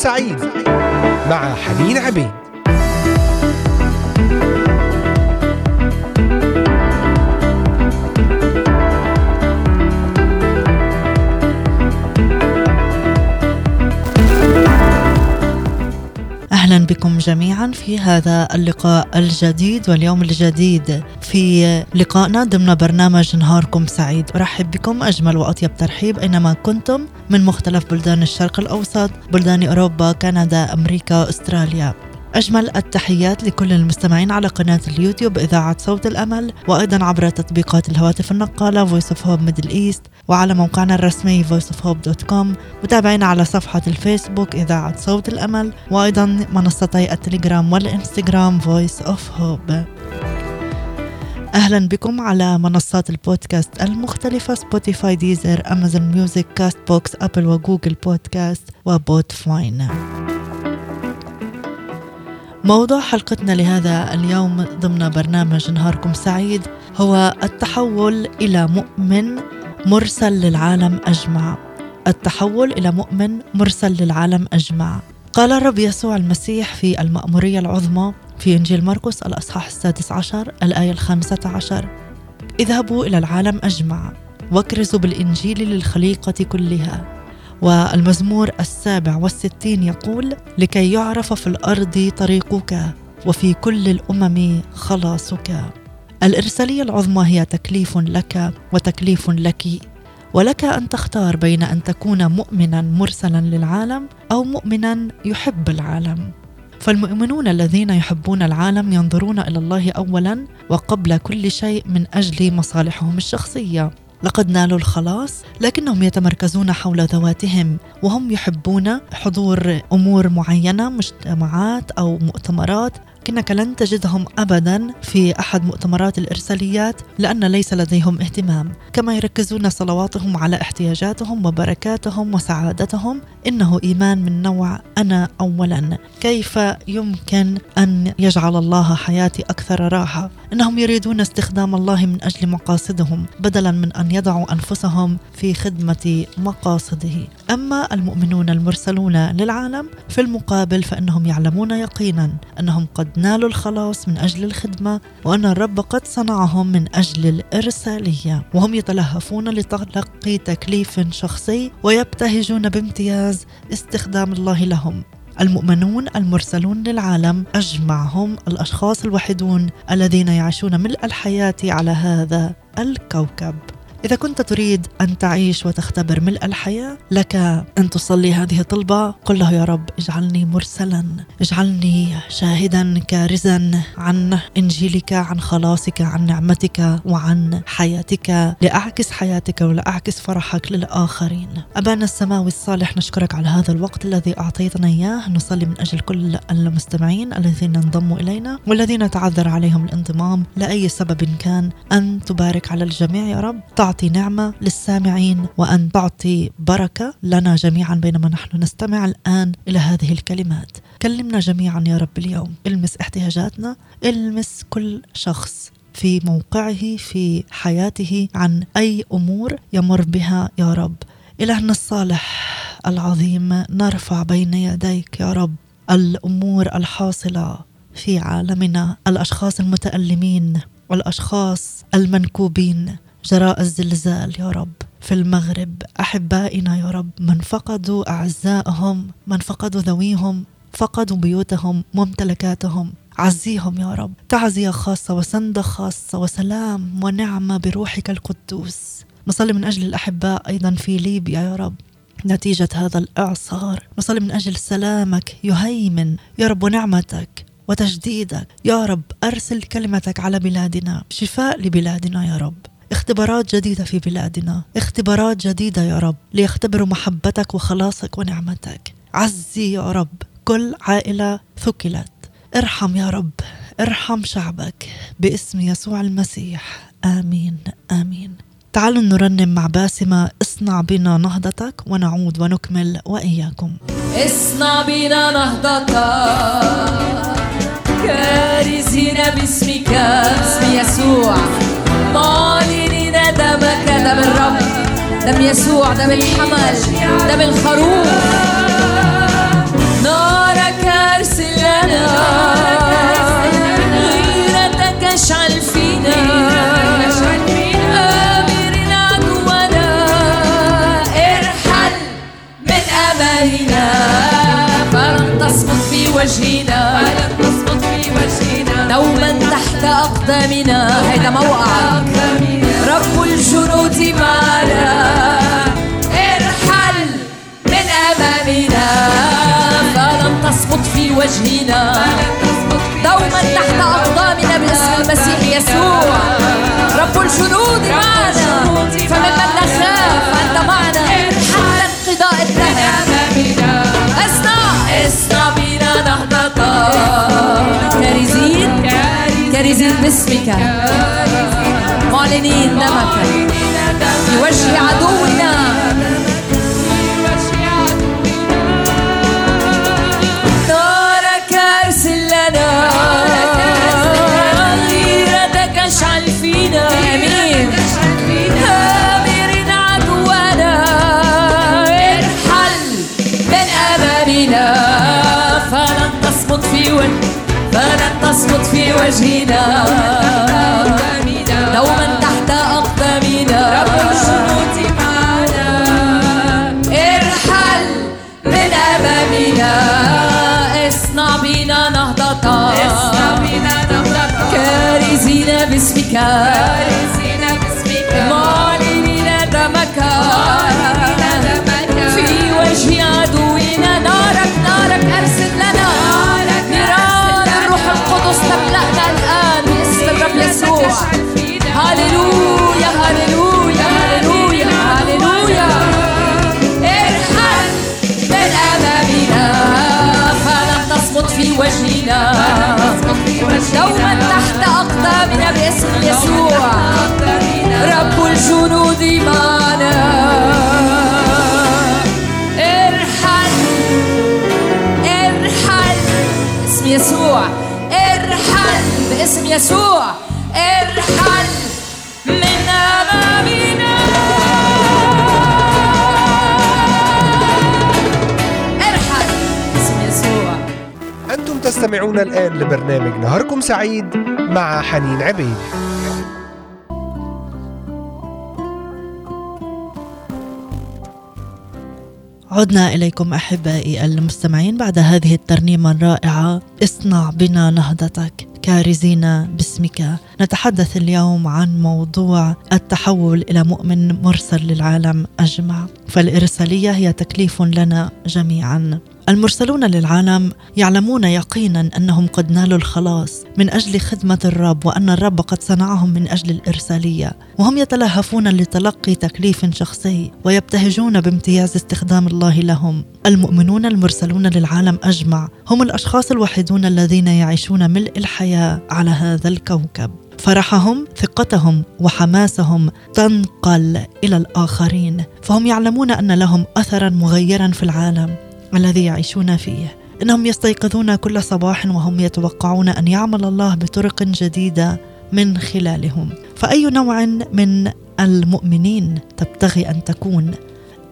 سعيد مع حنين عبيد. أهلا بكم جميعا في هذا اللقاء الجديد واليوم الجديد. في لقائنا ضمن برنامج نهاركم سعيد. ارحب بكم أجمل وأطيب ترحيب أينما كنتم من مختلف بلدان الشرق الأوسط بلدان أوروبا كندا أمريكا أستراليا. أجمل التحيات لكل المستمعين على قناة اليوتيوب إذاعة صوت الأمل وأيضا عبر تطبيقات الهواتف النقالة Voice of Hope Middle East وعلى موقعنا الرسمي voiceofhope.com متابعينا على صفحة الفيسبوك إذاعة صوت الأمل وأيضا منصتي التليجرام والإنستغرام Voice of Hope. أهلا بكم على منصات البودكاست المختلفة Spotify Deezer Amazon Music Castbox Apple و Google Podcast و Podbean موضوع حلقتنا لهذا اليوم ضمن برنامج نهاركم سعيد هو التحول إلى مؤمن مرسل للعالم أجمع. التحول إلى مؤمن مرسل للعالم أجمع. قال الرب يسوع المسيح في المأمورية العظمى في إنجيل مرقس الأصحاح السادس عشر الآية الخامسة عشر. اذهبوا إلى العالم أجمع واكرزوا بالإنجيل للخليقة كلها. والمزمور السابع والستين يقول لكي يعرف في الأرض طريقك وفي كل الأمم خلاصك. الإرسالية العظمى هي تكليف لك وتكليف لك ولك أن تختار بين أن تكون مؤمنا مرسلا للعالم أو مؤمنا يحب العالم. فالمؤمنون الذين يحبون العالم ينظرون إلى الله اولا وقبل كل شيء من أجل مصالحهم الشخصية. لقد نالوا الخلاص لكنهم يتمركزون حول ذواتهم وهم يحبون حضور أمور معينة مجتمعات أو مؤتمرات لكنك لن تجدهم ابدا في أحد مؤتمرات الإرساليات لأن ليس لديهم اهتمام، كما يركزون صلواتهم على احتياجاتهم وبركاتهم وسعادتهم، إنه إيمان من نوع أنا اولا، كيف يمكن أن يجعل الله حياتي أكثر راحة؟ إنهم يريدون استخدام الله من أجل مقاصدهم بدلا من أن يضعوا أنفسهم في خدمة مقاصده. أما المؤمنون المرسلون للعالم في المقابل فإنهم يعلمون يقينا أنهم قد نالوا الخلاص من أجل الخدمة وأن الرب قد صنعهم من أجل الإرسالية. وهم يتلهفون لتلقي تكليف شخصي ويبتهجون بامتياز استخدام الله لهم. المؤمنون المرسلون للعالم أجمعهم الأشخاص الوحيدون الذين يعيشون ملء الحياة على هذا الكوكب. إذا كنت تريد أن تعيش وتختبر ملء الحياة لك أن تصلي هذه الطلبة. قل له يا رب اجعلني مرسلا اجعلني شاهدا كارزا عن إنجيلك عن خلاصك عن نعمتك وعن حياتك لأعكس حياتك ولأعكس فرحك للآخرين. أبانا السماوي الصالح نشكرك على هذا الوقت الذي أعطيتنا إياه. نصلي من أجل كل المستمعين الذين انضموا إلينا والذين تعذر عليهم الانضمام لأي سبب كان. أن تبارك على الجميع يا رب. تعطي نعمة للسامعين وأن تعطي بركة لنا جميعا بينما نحن نستمع الآن إلى هذه الكلمات. كلمنا جميعا يا رب اليوم، المس احتياجاتنا، المس كل شخص في موقعه في حياته عن أي أمور يمر بها يا رب. إلهنا الصالح العظيم نرفع بين يديك يا رب الأمور الحاصلة في عالمنا الأشخاص المتألمين والأشخاص المنكوبين جراء الزلزال يا رب. في المغرب أحبائنا يا رب من فقدوا أعزائهم من فقدوا ذويهم فقدوا بيوتهم ممتلكاتهم. عزيهم يا رب. تعزية خاصة وسندة خاصة وسلام ونعمة بروحك القدوس. نصلي من أجل الأحباء أيضا في ليبيا يا رب. نتيجة هذا الإعصار. نصلي من أجل سلامك يهيمن يا رب ونعمتك وتجديدك. يا رب أرسل كلمتك على بلادنا. شفاء لبلادنا يا رب. اختبارات جديدة في بلادنا. اختبارات جديدة يا رب. ليختبروا محبتك وخلاصك ونعمتك. عزي يا رب. كل عائلة ثكلت ارحم يا رب. ارحم شعبك. باسم يسوع المسيح. آمين. آمين. تعالوا نرنم مع باسمة. اصنع بنا نهضتك ونعود ونكمل وإياكم. اصنع بنا نهضتك. كارزين باسمك. باسم يسوع. معلنين دمك دم الرب دم يسوع دم الحمل دم الخروف. نارك ارسل لنا غيرتك اشعل فينا. وجهنا. دوما تحت أقدامنا باسم المسيح يسوع. رب الجنود معنا. فممن نخاف أنت معنا. حتى انقضاء الدهر اصنع اصنع بنا نهضة كارزين كارزين باسمك. معلنين دمك. في وجه عدونا. تسقط في يسوع ارحل من امامنا ارحل باسم يسوع. أنتم تستمعون الآن لبرنامج نهاركم سعيد مع حنين عبيد. عدنا إليكم أحبائي المستمعين بعد هذه الترنيمة الرائعة. اصنع بنا نهضتك. كارزين باسمك. نتحدث اليوم عن موضوع التحول إلى مؤمن مرسل للعالم أجمع. فالإرسالية هي تكليف لنا جميعا. المرسلون للعالم يعلمون يقينا أنهم قد نالوا الخلاص من أجل خدمة الرب وأن الرب قد صنعهم من أجل الإرسالية. وهم يتلهفون لتلقي تكليف شخصي ويبتهجون بامتياز استخدام الله لهم. المؤمنون المرسلون للعالم أجمع. هم الأشخاص الوحيدون الذين يعيشون ملء الحياة على هذا الكوكب. فرحهم ثقتهم وحماسهم تنقل إلى الآخرين. فهم يعلمون أن لهم اثرا مغيرا في العالم. الذي يعيشون فيه. إنهم يستيقظون كل صباح وهم يتوقعون أن يعمل الله بطرق جديدة من خلالهم. فأي نوع من المؤمنين تبتغي أن تكون؟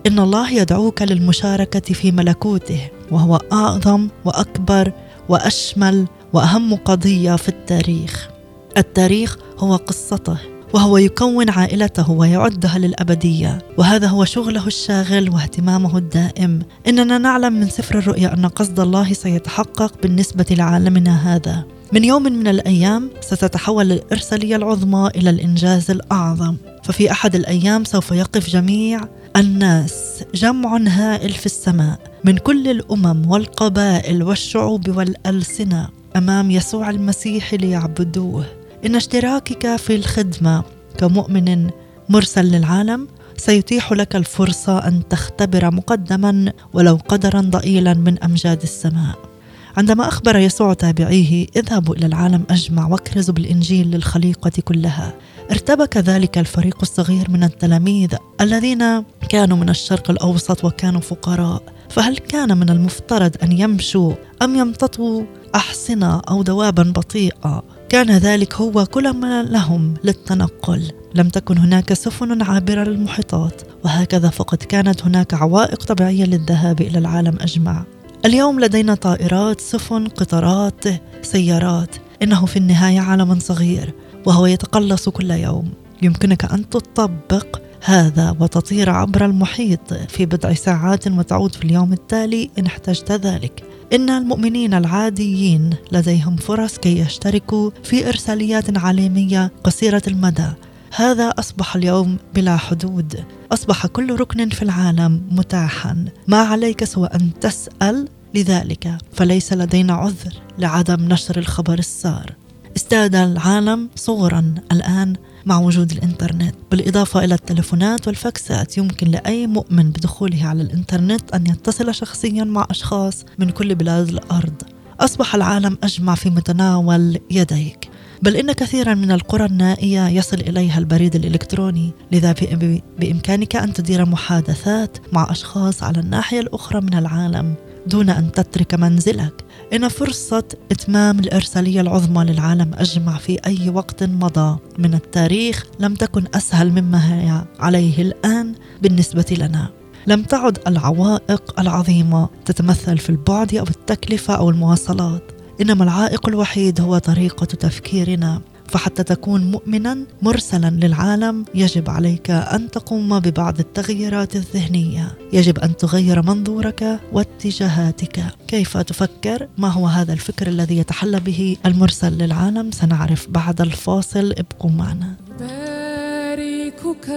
إن الله يدعوك للمشاركة في ملكوته وهو أعظم وأكبر وأشمل وأهم قضية في التاريخ. التاريخ هو قصته. وهو يكون عائلته ويعدها للأبدية. وهذا هو شغله الشاغل واهتمامه الدائم. إننا نعلم من سفر الرؤيا أن قصد الله سيتحقق بالنسبة لعالمنا هذا. من يوم من الأيام ستتحول الإرسالية العظمى إلى الإنجاز الأعظم. ففي أحد الأيام سوف يقف جميع الناس. جمع هائل في السماء من كل الأمم والقبائل والشعوب والألسنة أمام يسوع المسيح ليعبدوه. إن اشتراكك في الخدمة كمؤمن مرسل للعالم سيتيح لك الفرصة أن تختبر مقدما ولو قدرا ضئيلا من أمجاد السماء. عندما أخبر يسوع تابعيه اذهبوا إلى العالم أجمع واكرزوا بالإنجيل للخليقة كلها. ارتبك ذلك الفريق الصغير من التلاميذ الذين كانوا من الشرق الأوسط وكانوا فقراء. فهل كان من المفترض أن يمشوا أم يمتطوا أحصنة أو دوابا بطيئة؟ كان ذلك هو كل ما لهم للتنقل. لم تكن هناك سفن عابرة للمحيطات وهكذا فقد كانت هناك عوائق طبيعية للذهاب إلى العالم أجمع. اليوم لدينا طائرات سفن قطارات سيارات. إنه في النهاية عالم صغير وهو يتقلص كل يوم. يمكنك أن تطبق هذا وتطير عبر المحيط في بضع ساعات وتعود في اليوم التالي إن احتجت ذلك. إن المؤمنين العاديين لديهم فرص كي يشتركوا في إرساليات عالميه قصيرة المدى. هذا أصبح اليوم بلا حدود. أصبح كل ركن في العالم متاحا. ما عليك سوى أن تسأل لذلك. فليس لدينا عذر لعدم نشر الخبر السار. ازداد العالم صغرا الآن مع وجود الإنترنت. بالإضافة إلى التلفونات والفاكسات يمكن لأي مؤمن بدخوله على الإنترنت أن يتصل شخصيا مع أشخاص من كل بلاد الأرض. أصبح العالم أجمع في متناول يديك. بل إن كثيرا من القرى النائية يصل إليها البريد الإلكتروني لذا بإمكانك أن تدير محادثات مع أشخاص على الناحية الأخرى من العالم دون أن تترك منزلك. إن فرصة إتمام الإرسالية العظمى للعالم أجمع في أي وقت مضى من التاريخ لم تكن أسهل مما هي عليه الآن بالنسبة لنا. لم تعد العوائق العظيمة تتمثل في البعد أو التكلفة أو المواصلات إنما العائق الوحيد هو طريقة تفكيرنا. فحتى تكون مؤمنا مرسلا للعالم يجب عليك أن تقوم ببعض التغييرات الذهنية. يجب أن تغير منظورك واتجاهاتك. كيف تفكر؟ ما هو هذا الفكر الذي يتحلى به المرسل للعالم؟ سنعرف بعد الفاصل. ابقوا معنا. باركك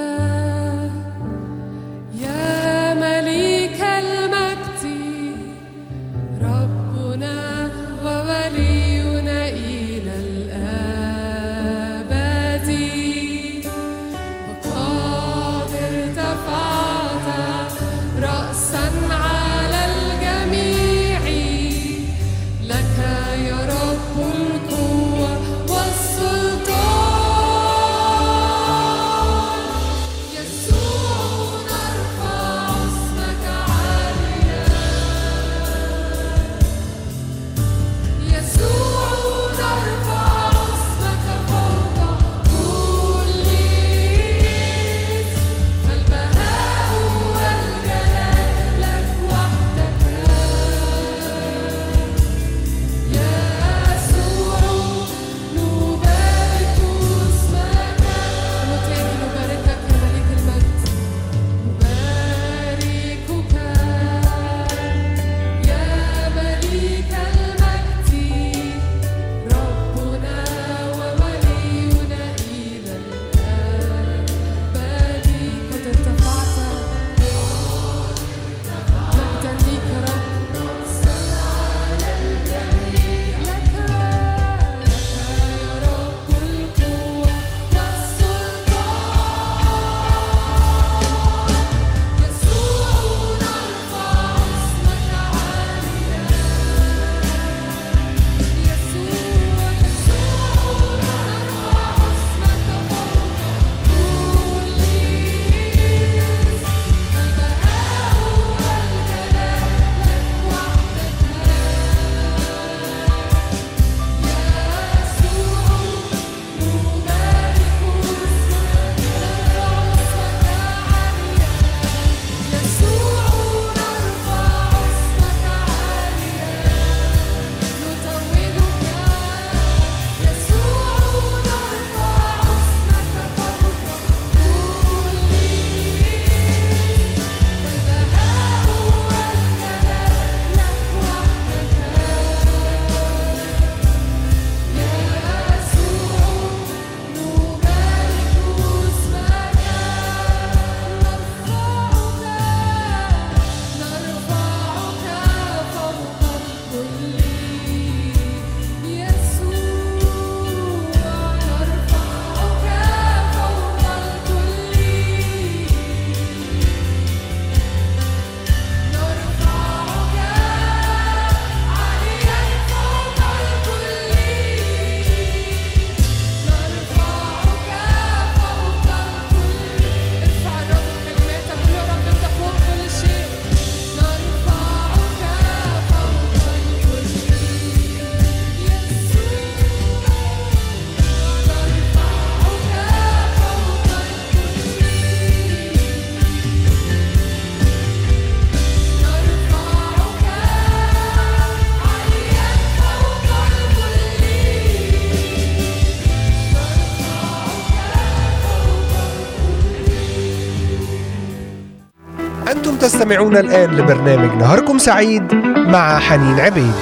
تستمعون الآن لبرنامج نهاركم سعيد مع حنين عبيد.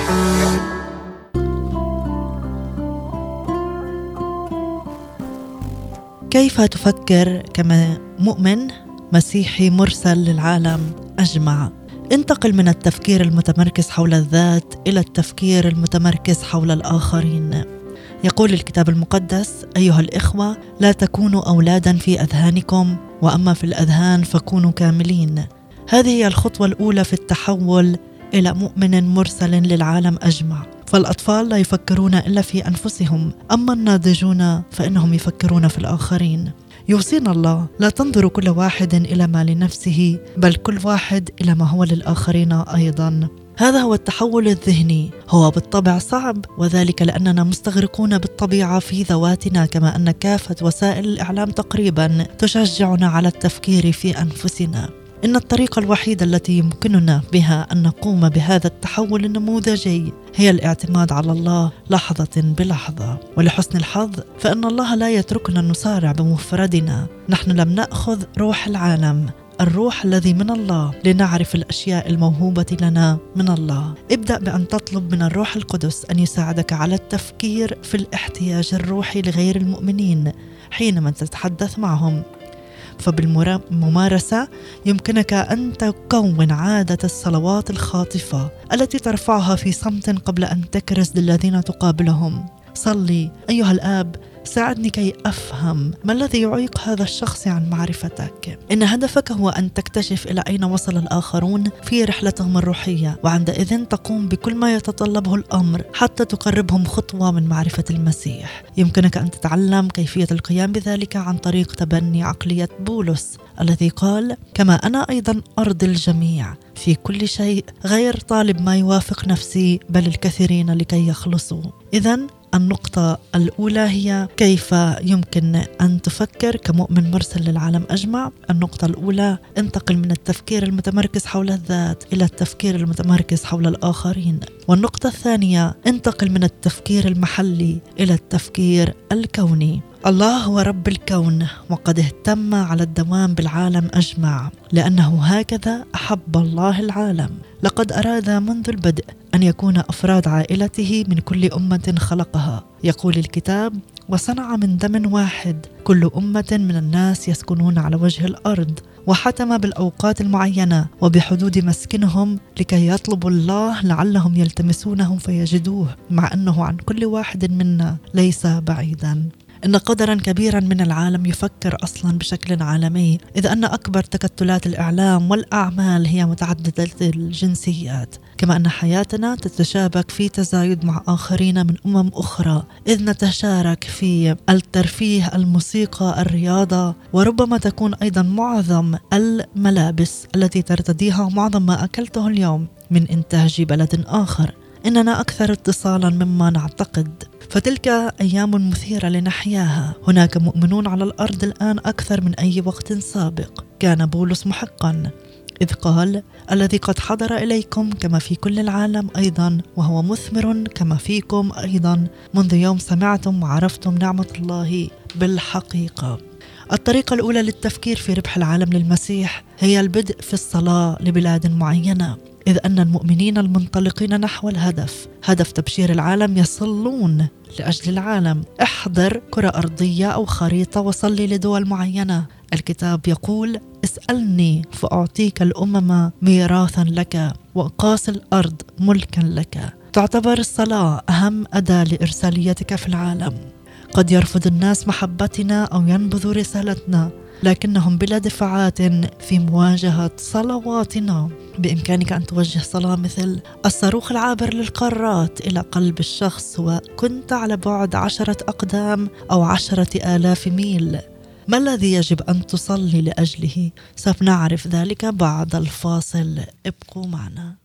كيف تفكر كما مؤمن مسيحي مرسل للعالم أجمع؟ انتقل من التفكير المتمركز حول الذات إلى التفكير المتمركز حول الآخرين. يقول الكتاب المقدس أيها الإخوة لا تكونوا أولادا في أذهانكم وأما في الأذهان فكونوا كاملين. هذه هي الخطوة الأولى في التحول إلى مؤمن مرسل للعالم أجمع. فالأطفال لا يفكرون إلا في أنفسهم أما الناضجون فإنهم يفكرون في الآخرين. يوصينا الله لا تنظروا كل واحد إلى ما لنفسه بل كل واحد إلى ما هو للآخرين أيضا. هذا هو التحول الذهني هو بالطبع صعب وذلك لأننا مستغرقون بالطبيعة في ذواتنا كما أن كافة وسائل الإعلام تقريبا تشجعنا على التفكير في أنفسنا. إن الطريقة الوحيدة التي يمكننا بها أن نقوم بهذا التحول النموذجي هي الاعتماد على الله لحظة بلحظة. ولحسن الحظ فإن الله لا يتركنا نصارع بمفردنا. نحن لم نأخذ روح العالم الروح الذي من الله لنعرف الأشياء الموهوبة لنا من الله. ابدأ بأن تطلب من الروح القدس أن يساعدك على التفكير في الاحتياج الروحي لغير المؤمنين حينما تتحدث معهم. فبالممارسة يمكنك أن تكون عادة الصلوات الخاطفة التي ترفعها في صمت قبل أن تكرز للذين تقابلهم. صلي. أيها الآب ساعدني كي أفهم ما الذي يعيق هذا الشخص عن معرفتك. إن هدفك هو أن تكتشف إلى أين وصل الآخرون في رحلتهم الروحية وعندئذ تقوم بكل ما يتطلبه الأمر حتى تقربهم خطوة من معرفة المسيح. يمكنك أن تتعلم كيفية القيام بذلك عن طريق تبني عقلية بولس الذي قال كما أنا أيضا أرضي الجميع في كل شيء غير طالب ما يوافق نفسي بل الكثيرين لكي يخلصوا. اذا النقطة الأولى هي كيف يمكن أن تفكر كمؤمن مرسل للعالم أجمع؟ النقطة الأولى انتقل من التفكير المتمركز حول الذات إلى التفكير المتمركز حول الآخرين. والنقطة الثانية انتقل من التفكير المحلي إلى التفكير الكوني. الله هو رب الكون وقد اهتم على الدوام بالعالم أجمع لأنه هكذا أحب الله العالم. لقد أراد منذ البدء أن يكون أفراد عائلته من كل أمة خلقها. يقول الكتاب وصنع من دم واحد كل أمة من الناس يسكنون على وجه الأرض وحتم بالأوقات المعينة وبحدود مسكنهم لكي يطلبوا الله لعلهم يلتمسونه فيجدوه مع أنه عن كل واحد منا ليس بعيدا. إن قدرا كبيرا من العالم يفكر أصلا بشكل عالمي. إذ أن أكبر تكتلات الإعلام والأعمال هي متعددة الجنسيات. كما أن حياتنا تتشابك في تزايد مع آخرين من أمم أخرى. إذ نتشارك في الترفيه الموسيقى الرياضة. وربما تكون أيضا معظم الملابس التي ترتديها معظم ما أكلته اليوم من إنتاج بلد آخر. إننا أكثر اتصالا مما نعتقد. فتلك أيام مثيرة لنحياها. هناك مؤمنون على الأرض الآن أكثر من أي وقت سابق. كان بولس محقا إذ قال الذي قد حضر إليكم كما في كل العالم أيضا وهو مثمر كما فيكم أيضا. منذ يوم سمعتم وعرفتم نعمة الله بالحقيقة. الطريقة الأولى للتفكير في ربح العالم للمسيح هي البدء في الصلاة لبلاد معينة. إذ أن المؤمنين المنطلقين نحو الهدف هدف تبشير العالم يصلون لأجل العالم. احضر كرة أرضية أو خريطة وصلي لدول معينة. الكتاب يقول اسألني فأعطيك الأمم ميراثا لك وأقاس الأرض ملكا لك. تعتبر الصلاة أهم أداة لإرساليتك في العالم. قد يرفض الناس محبتنا أو ينبذوا رسالتنا. لكنهم بلا دفعات في مواجهة صلواتنا. بإمكانك أن توجه صلاة مثل الصاروخ العابر للقارات إلى قلب الشخص وكنت على بعد عشرة أقدام أو عشرة آلاف ميل. ما الذي يجب أن تصلي لأجله؟ سوف نعرف ذلك بعد الفاصل. ابقوا معنا.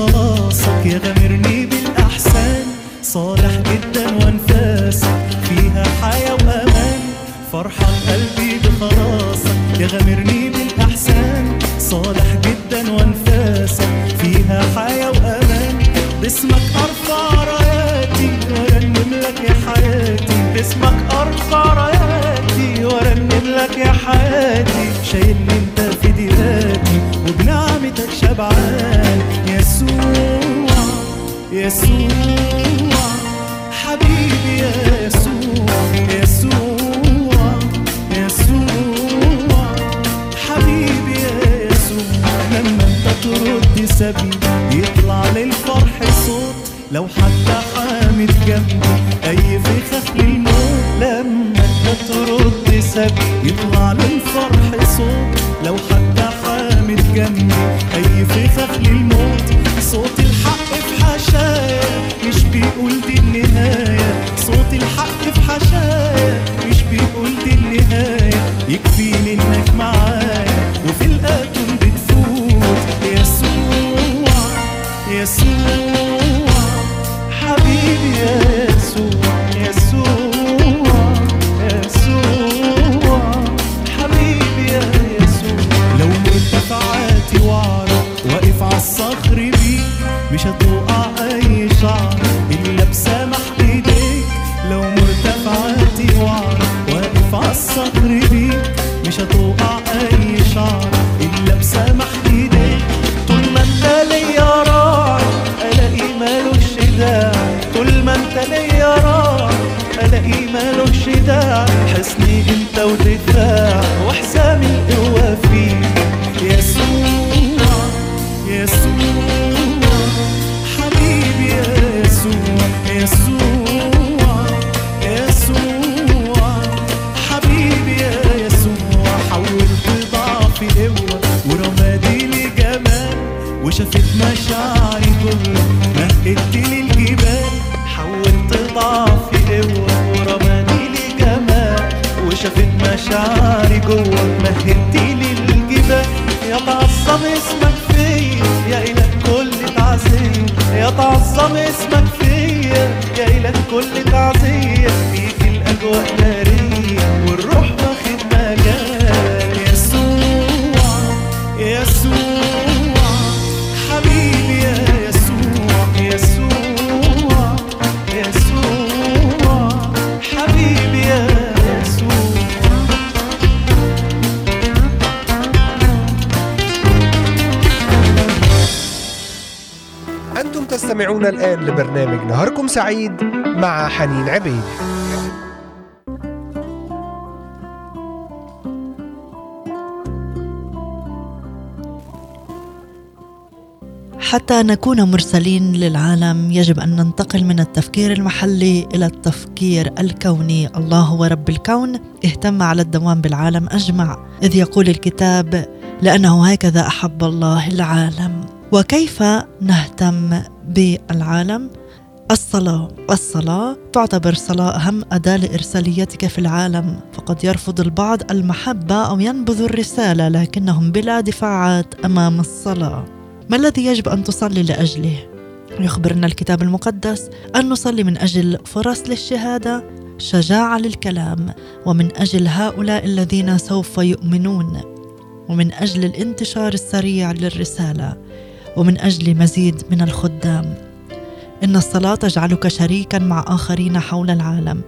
خلاصك يا غامرني بالأحسان صالح جدا وانفاسك فيها حياة وأمان. فرحان قلبي بخلاصك يا غامرني بالأحسان صالح جدا وانفاسك فيها حياة وأمان. باسمك أرفع راياتي وأرنم لك يا حياتي. باسمك أرفع راياتي وأرنم لك يا حياتي. شايلني أنت في ديراتي وبنعمتك شبعان. يسوع حبيبي يسوع يسوع يسوع حبيبي يسوع. لما انت ترد سبي يطلع للفرح صوت. لو حتى حامد جنبي أي فخاخ للموت لما انت ترد سبي يطلع للفرح صوت. لو حتى حامد جنبي أي فخاخ للموت سعيد مع حنين عبيد حتى نكون مرسلين للعالم يجب أن ننتقل من التفكير المحلي إلى التفكير الكوني، الله هو رب الكون، اهتم على الدوام بالعالم أجمع، إذ يقول الكتاب: لأنه هكذا أحب الله العالم. وكيف نهتم بالعالم؟ الصلاة، الصلاة تعتبر صلاة أهم أداة لإرساليتك في العالم، فقد يرفض البعض المحبة أو ينبذ الرسالة لكنهم بلا دفاعات أمام الصلاة. ما الذي يجب أن تصلي لأجله؟ يخبرنا الكتاب المقدس أن نصلي من أجل فرص للشهادة شجاعة للكلام ومن أجل هؤلاء الذين سوف يؤمنون ومن أجل الانتشار السريع للرسالة ومن أجل مزيد من الخدام. إن الصلاة تجعلك شريكا مع آخرين حول العالم.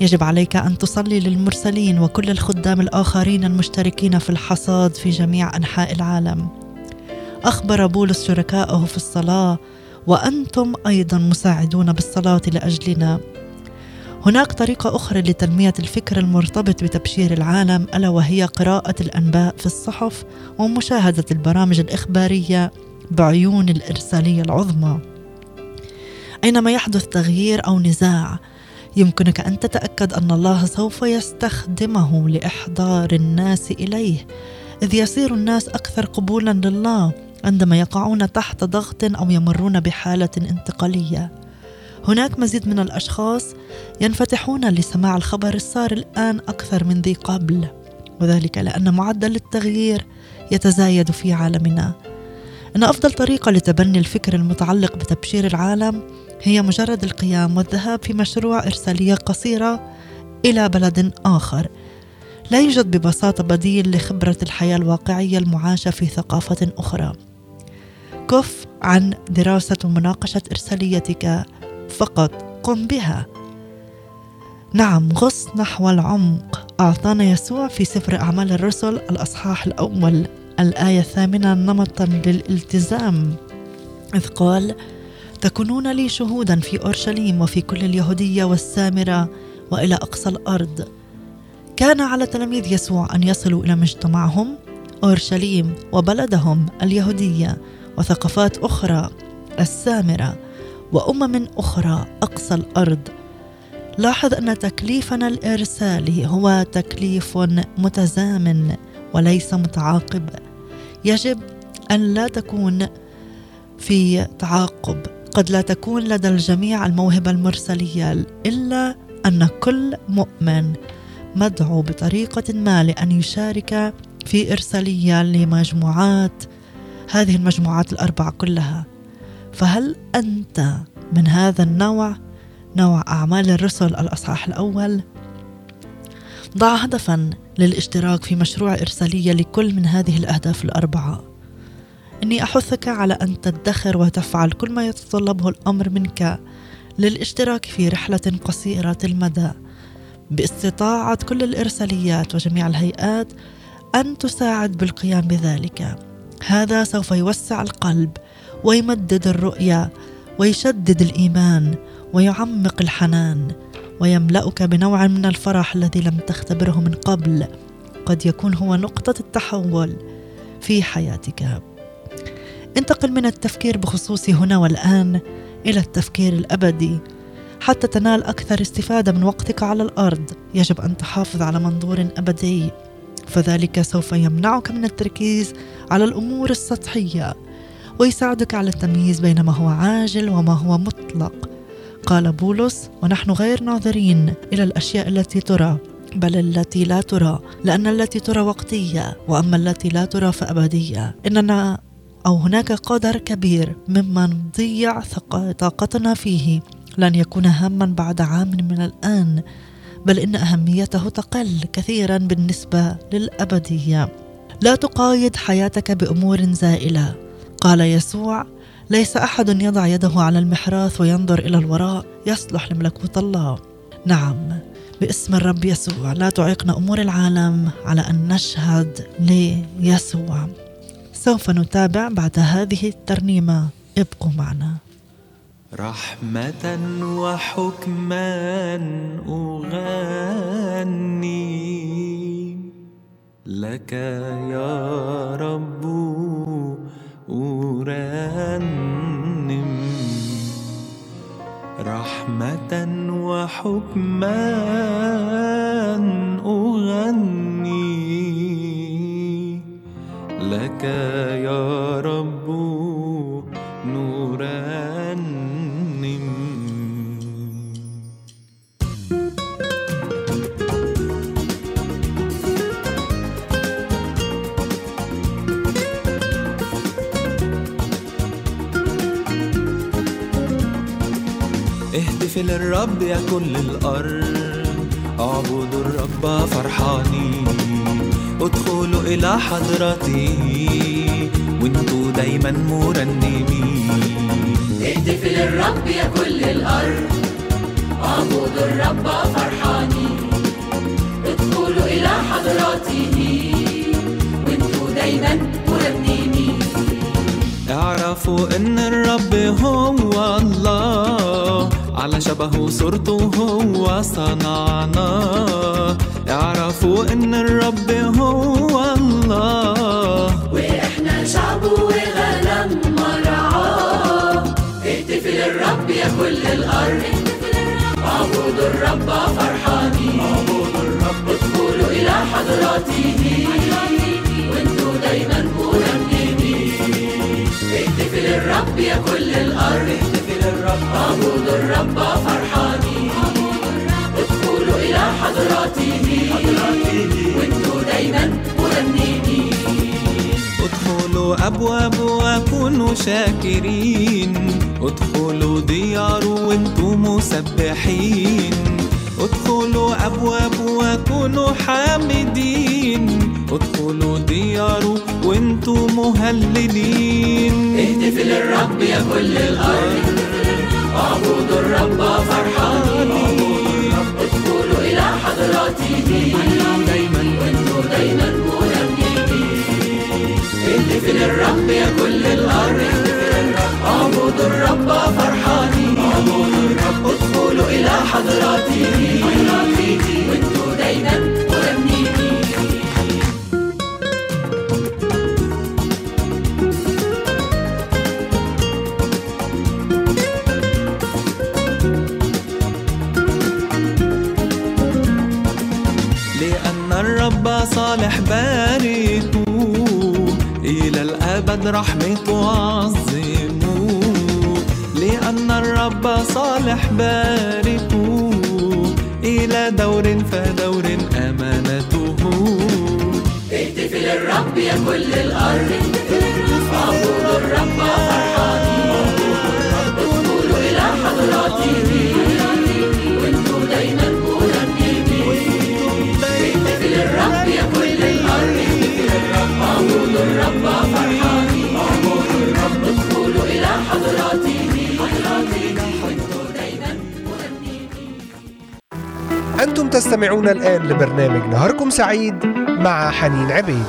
يجب عليك أن تصلي للمرسلين وكل الخدام الآخرين المشتركين في الحصاد في جميع أنحاء العالم. أخبر بولس شركائه في الصلاة وأنتم أيضا مساعدون بالصلاة لأجلنا. هناك طريقة أخرى لتنمية الفكر المرتبط بتبشير العالم ألا وهي قراءة الأنباء في الصحف ومشاهدة البرامج الإخبارية بعيون الإرسالية العظمى. أينما يحدث تغيير أو نزاع يمكنك أن تتأكد أن الله سوف يستخدمه لإحضار الناس إليه إذ يصير الناس أكثر قبولا لله عندما يقعون تحت ضغط أو يمرون بحالة انتقالية. هناك مزيد من الأشخاص ينفتحون لسماع الخبر الصار الآن أكثر من ذي قبل وذلك لأن معدل التغيير يتزايد في عالمنا. إن أفضل طريقة لتبني الفكر المتعلق بتبشير العالم هي مجرد القيام والذهاب في مشروع إرسالية قصيرة إلى بلد آخر. لا يوجد ببساطة بديل لخبرة الحياة الواقعية المعاشة في ثقافة أخرى. كف عن دراسة ومناقشه إرساليتك فقط قم بها. نعم غص نحو العمق. أعطانا يسوع في سفر أعمال الرسل الأصحاح الأول. الآية الثامنة نمطا للالتزام. إذ قال تكونون لي شهودا في أورشليم وفي كل اليهودية والسامرة وإلى أقصى الأرض. كان على تلاميذ يسوع أن يصلوا إلى مجتمعهم أورشليم وبلدهم اليهودية وثقافات أخرى السامرة وأمم أخرى أقصى الأرض. لاحظ أن تكليفنا الإرسالي هو تكليف متزامن وليس متعاقب. يجب أن لا تكون في تعاقب. قد لا تكون لدى الجميع الموهبة المرسلية إلا أن كل مؤمن مدعو بطريقة ما لأن يشارك في إرسالية لمجموعات هذه المجموعات الأربعة كلها. فهل أنت من هذا النوع نوع أعمال الرسل الأصحاح الأول؟ ضع هدفا للاشتراك في مشروع إرسالية لكل من هذه الأهداف الأربعة. إني أحثك على أن تدخر وتفعل كل ما يتطلبه الأمر منك للاشتراك في رحلة قصيرة المدى. باستطاعة كل الإرساليات وجميع الهيئات أن تساعد بالقيام بذلك. هذا سوف يوسع القلب ويمدد الرؤية ويشدد الإيمان ويعمق الحنان ويملأك بنوع من الفرح الذي لم تختبره من قبل. قد يكون هو نقطة التحول في حياتك. انتقل من التفكير بخصوص هنا والآن إلى التفكير الأبدي. حتى تنال أكثر استفادة من وقتك على الأرض يجب أن تحافظ على منظور أبدي. فذلك سوف يمنعك من التركيز على الأمور السطحية ويساعدك على التمييز بين ما هو عاجل وما هو مطلق. قال بولس ونحن غير ناظرين إلى الأشياء التي ترى بل التي لا ترى لأن التي ترى وقتية وأما التي لا ترى فأبدية. إننا أو هناك قدر كبير مما نضيع طاقتنا فيه. لن يكون هاما بعد عام من الآن بل إن أهميته تقل كثيرا بالنسبة للأبدية. لا تقايد حياتك بأمور زائلة. قال يسوع ليس أحد يضع يده على المحراث وينظر إلى الوراء يصلح لملكوت الله. نعم باسم الرب يسوع. لا تعيقنا أمور العالم على أن نشهد ليسوع. سوف نتابع بعد هذه الترنيمة. ابقوا معنا. رحمة وحكما أغني. لك يا رب أرنم. رحمة وحكما أغني. لك يا رب نرنم اهتف للرب يا كل الأرض اعبدوا الرب فرحانين. ادخلوا إلى حضرته وانتوا دايما مرنمين اهتف للرب يا كل الأرض اعبدوا الرب فرحانين ادخلوا إلى حضراته وانتوا دايما مرنمين اعرفوا إن الرب هو الله على شبهه صورته هو صنعنا. اعرفوا إن الرب هو الله. وإحنا شعبه وغنم مرعاه اهتف للرب يا كل الأرض. اعبدوا الرب فرحانين ادخلوا إلى حضراته وانتوا دايما مرنمين اهتف للرب يا كل الأرض. اعبدوا الرب فرحانين حضراته. وانتوا دايما مرنمين ادخلوا أبواب وكونوا شاكرين. ادخلوا ديار وأنتم مسبحين. ادخلوا أبواب وكونوا حامدين. ادخلوا ديار وأنتم مهللين. اهتف للرب يا كل الأرض. اعبدوا الرب فرحانين إلى حضراته وانتوا دايما مرنمين اهتف للرب يا كل الأرض اعبدوا الرب فرحانين ادخلوا إلى حضراته وانتوا دايما. باركوا إلى الأبد رحمته عظموا لأن الرب صالح باركوا إلى دور فدور أمانته. اهتف للرب يا كل الأرض. تستمعون الآن لبرنامج نهاركم سعيد مع حنين عبيد.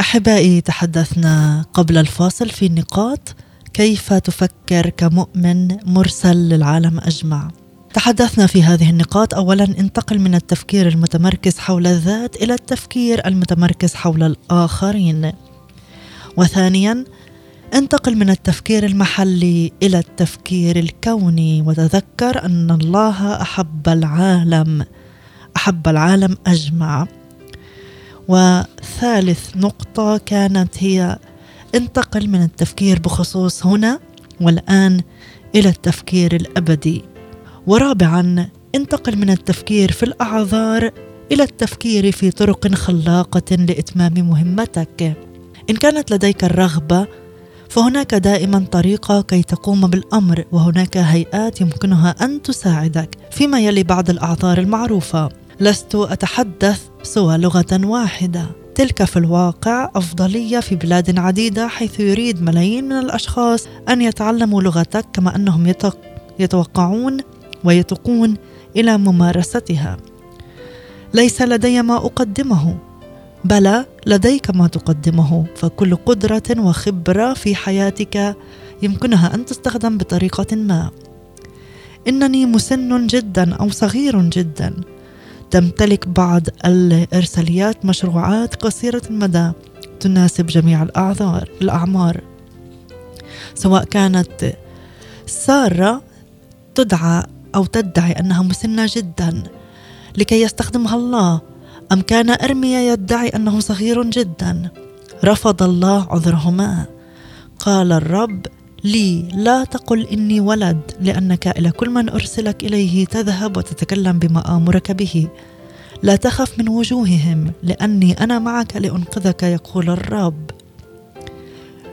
أحبائي تحدثنا قبل الفاصل في نقاط كيف تفكر كمؤمن مرسل للعالم أجمع. تحدثنا في هذه النقاط. اولا انتقل من التفكير المتمركز حول الذات إلى التفكير المتمركز حول الآخرين. وثانيا انتقل من التفكير المحلي إلى التفكير الكوني. وتذكر أن الله أحب العالم أحب العالم أجمع. وثالث نقطة كانت هي انتقل من التفكير بخصوص هنا والآن إلى التفكير الأبدي. ورابعا انتقل من التفكير في الأعذار إلى التفكير في طرق خلاقة لإتمام مهمتك. إن كانت لديك الرغبة فهناك دائما طريقة كي تقوم بالأمر وهناك هيئات يمكنها أن تساعدك فيما يلي بعض الأعذار المعروفة. لست أتحدث سوى لغة واحدة. تلك في الواقع أفضلية في بلاد عديدة حيث يريد ملايين من الأشخاص أن يتعلموا لغتك كما أنهم يتوقعون ويتقون إلى ممارستها. ليس لدي ما أقدمه. بلى لديك ما تقدمه فكل قدرة وخبرة في حياتك يمكنها أن تستخدم بطريقة ما. إنني مسن جدا أو صغير جدا. تمتلك بعض الإرساليات مشروعات قصيرة المدى تناسب جميع الأعذار الأعمار. سواء كانت سارة تدعى أو تدعي أنها مسنة جدا لكي يستخدمها الله أم كان أرميا يدعي أنه صغير جدا؟ رفض الله عذرهما. قال الرب لي لا تقل إني ولد لأنك إلى كل من أرسلك إليه تذهب وتتكلم بما آمرك به. لا تخف من وجوههم لأني أنا معك لأنقذك يقول الرب.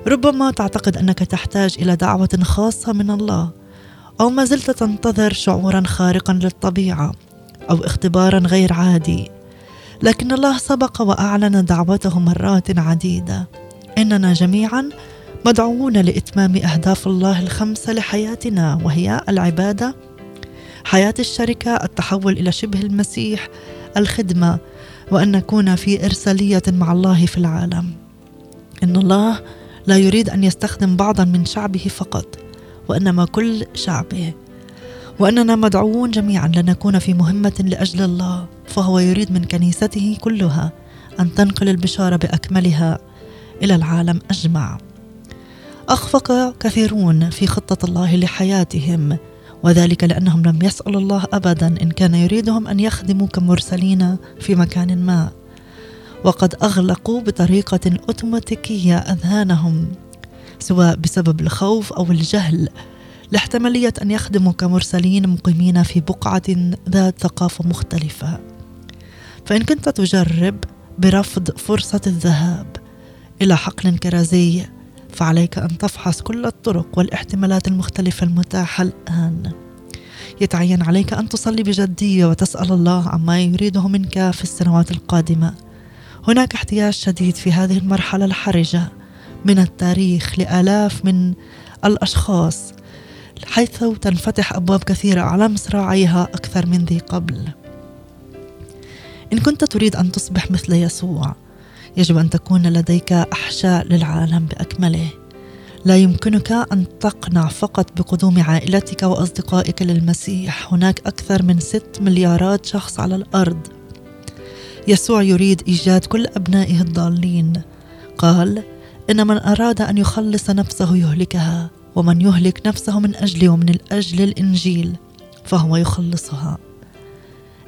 ربما تعتقد أنك تحتاج إلى دعوة خاصة من الله أو ما زلت تنتظر شعورا خارقا للطبيعة أو اختبارا غير عادي. لكن الله سبق وأعلن دعوته مرات عديدة. إننا جميعا مدعوون لإتمام أهداف الله الخمسة لحياتنا وهي العبادة حياة الشركة التحول إلى شبه المسيح الخدمة وأن نكون في إرسالية مع الله في العالم. إن الله لا يريد أن يستخدم بعضا من شعبه فقط وإنما كل شعبه. وأننا مدعوون جميعا لنكون في مهمة لأجل الله فهو يريد من كنيسته كلها أن تنقل البشارة بأكملها إلى العالم أجمع. أخفق كثيرون في خطة الله لحياتهم وذلك لأنهم لم يسألوا الله أبدا إن كان يريدهم أن يخدموا كمرسلين في مكان ما. وقد أغلقوا بطريقة أوتوماتيكية أذهانهم سواء بسبب الخوف أو الجهل. لاحتمالية أن يخدموا كمرسلين مقيمين في بقعة ذات ثقافة مختلفة. فإن كنت تجرب برفض فرصة الذهاب إلى حقل كرازي فعليك أن تفحص كل الطرق والاحتمالات المختلفة المتاحة الآن. يتعين عليك أن تصلي بجدية وتسأل الله عما يريده منك في السنوات القادمة. هناك احتياج شديد في هذه المرحلة الحرجة من التاريخ لآلاف من الأشخاص حيث تنفتح أبواب كثيرة على مصراعيها أكثر من ذي قبل. إن كنت تريد أن تصبح مثل يسوع يجب أن تكون لديك أحشاء للعالم بأكمله. لا يمكنك أن تقنع فقط بقدوم عائلتك وأصدقائك للمسيح. هناك أكثر من ست مليارات شخص على الأرض. يسوع يريد إيجاد كل أبنائه الضالين. قال إن من أراد أن يخلص نفسه يهلكها. ومن يهلك نفسه من أجلي ومن الأجل الإنجيل فهو يخلصها.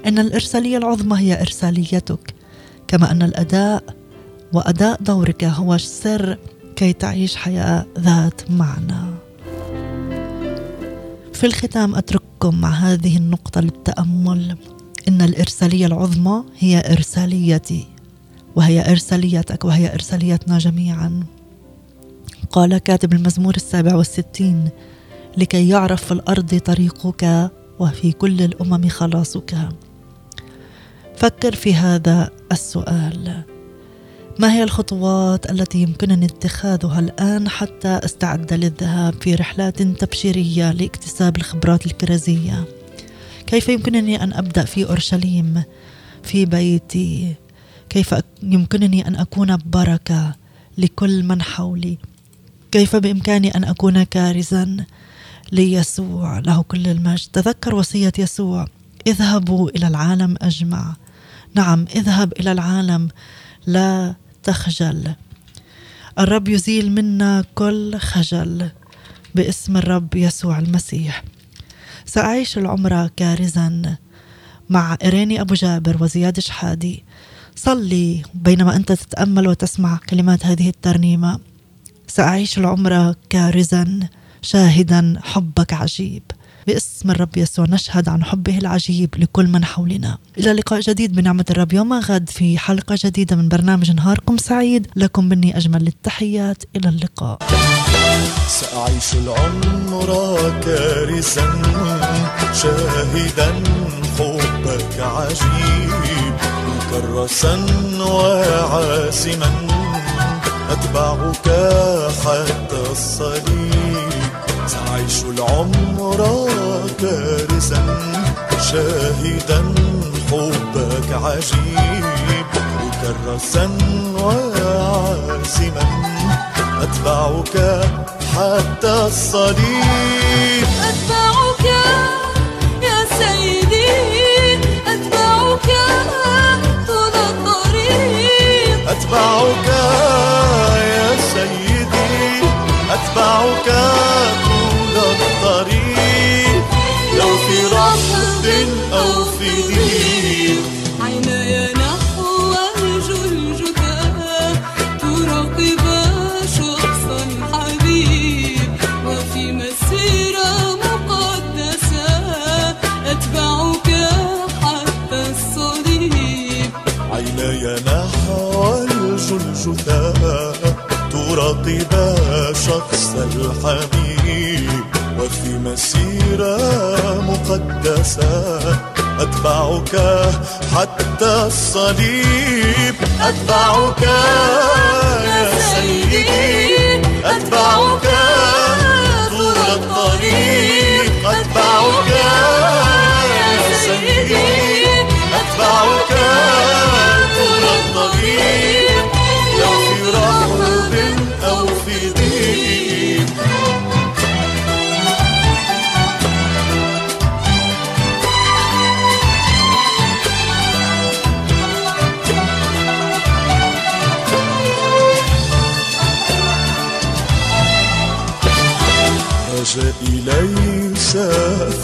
إن الإرسالية العظمى هي إرساليتك كما أن الأداء وأداء دورك هو السر كي تعيش حياة ذات معنى. في الختام أترككم مع هذه النقطة للتأمل. إن الإرسالية العظمى هي إرساليتي وهي إرساليتك وهي إرساليتنا جميعا. قال كاتب المزمور السابع والستين لكي يعرف في الأرض طريقك وفي كل الأمم خلاصك. فكر في هذا السؤال. ما هي الخطوات التي يمكنني اتخاذها الآن حتى أستعد للذهاب في رحلات تبشيرية لاكتساب الخبرات الكرازية؟ كيف يمكنني أن أبدأ في أورشليم في بيتي؟ كيف يمكنني أن أكون بركه لكل من حولي؟ كيف بإمكاني أن أكون كارزا ليسوع؟ له كل المجد. تذكر وصية يسوع. اذهبوا إلى العالم أجمع. نعم اذهب إلى العالم لا تخجل. الرب يزيل منا كل خجل باسم الرب يسوع المسيح. سأعيش العمر كارزا مع إيريني أبو جابر وزياد شحادي. صلي بينما أنت تتأمل وتسمع كلمات هذه الترنيمة. سأعيش العمر كارزا شاهدا حبك عجيب. باسم الرب يسوع نشهد عن حبه العجيب لكل من حولنا. إلى لقاء جديد بنعمة الرب يوم غد في حلقة جديدة من برنامج نهاركم سعيد. لكم مني أجمل التحيات. إلى اللقاء. سأعيش العمر كارزا شاهدا حبك عجيب مكرسا وعازما أتبعك حتى الصليب. سأعيش العمر كارزا شاهدا حبك عجيب. مكرسا وعازما أتبعك حتى الصليب. أتبعك أتبعك يا سيدي أتبعك طول الطريق. لو في رحب أو في ضيق تراقب شخص الحبيب وفي مسيرة مقدسة أتبعك حتى الصليب. أتبعك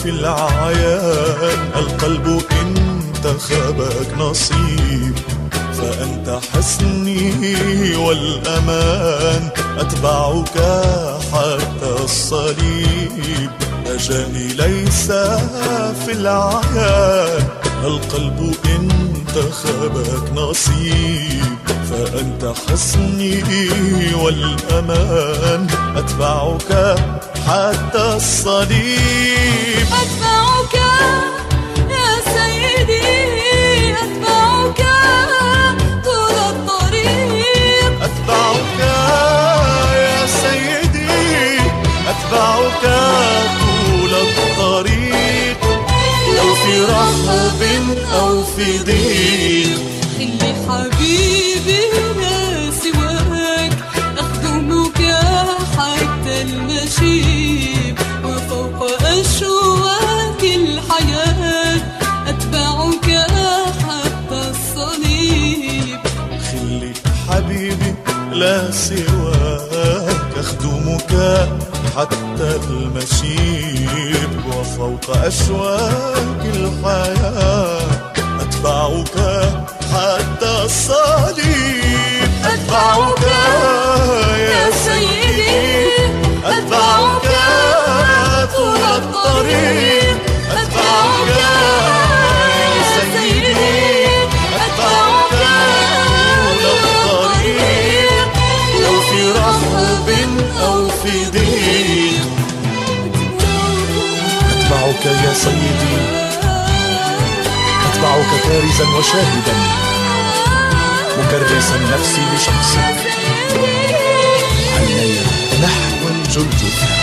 في العيان. القلب انتخبك نصيب فأنت حسني والأمان. أتبعك حتى الصليب. رجائي ليس في العيان. القلب انتخبك نصيب فأنت حسني والأمان. أتبعك حتى الصليب. أتبعك يا سيدي أتبعك طول الطريق. أتبعك يا سيدي أتبعك طول الطريق. لو في رحب أو في ضيق اللي حبيبي حتى المشيب وفوق أشواك الحياة أتبعك حتى الصليب سيدي أتبعك فارزا وشاهدا مكرسا نفسي بشخصك. عيني نحو الجلد.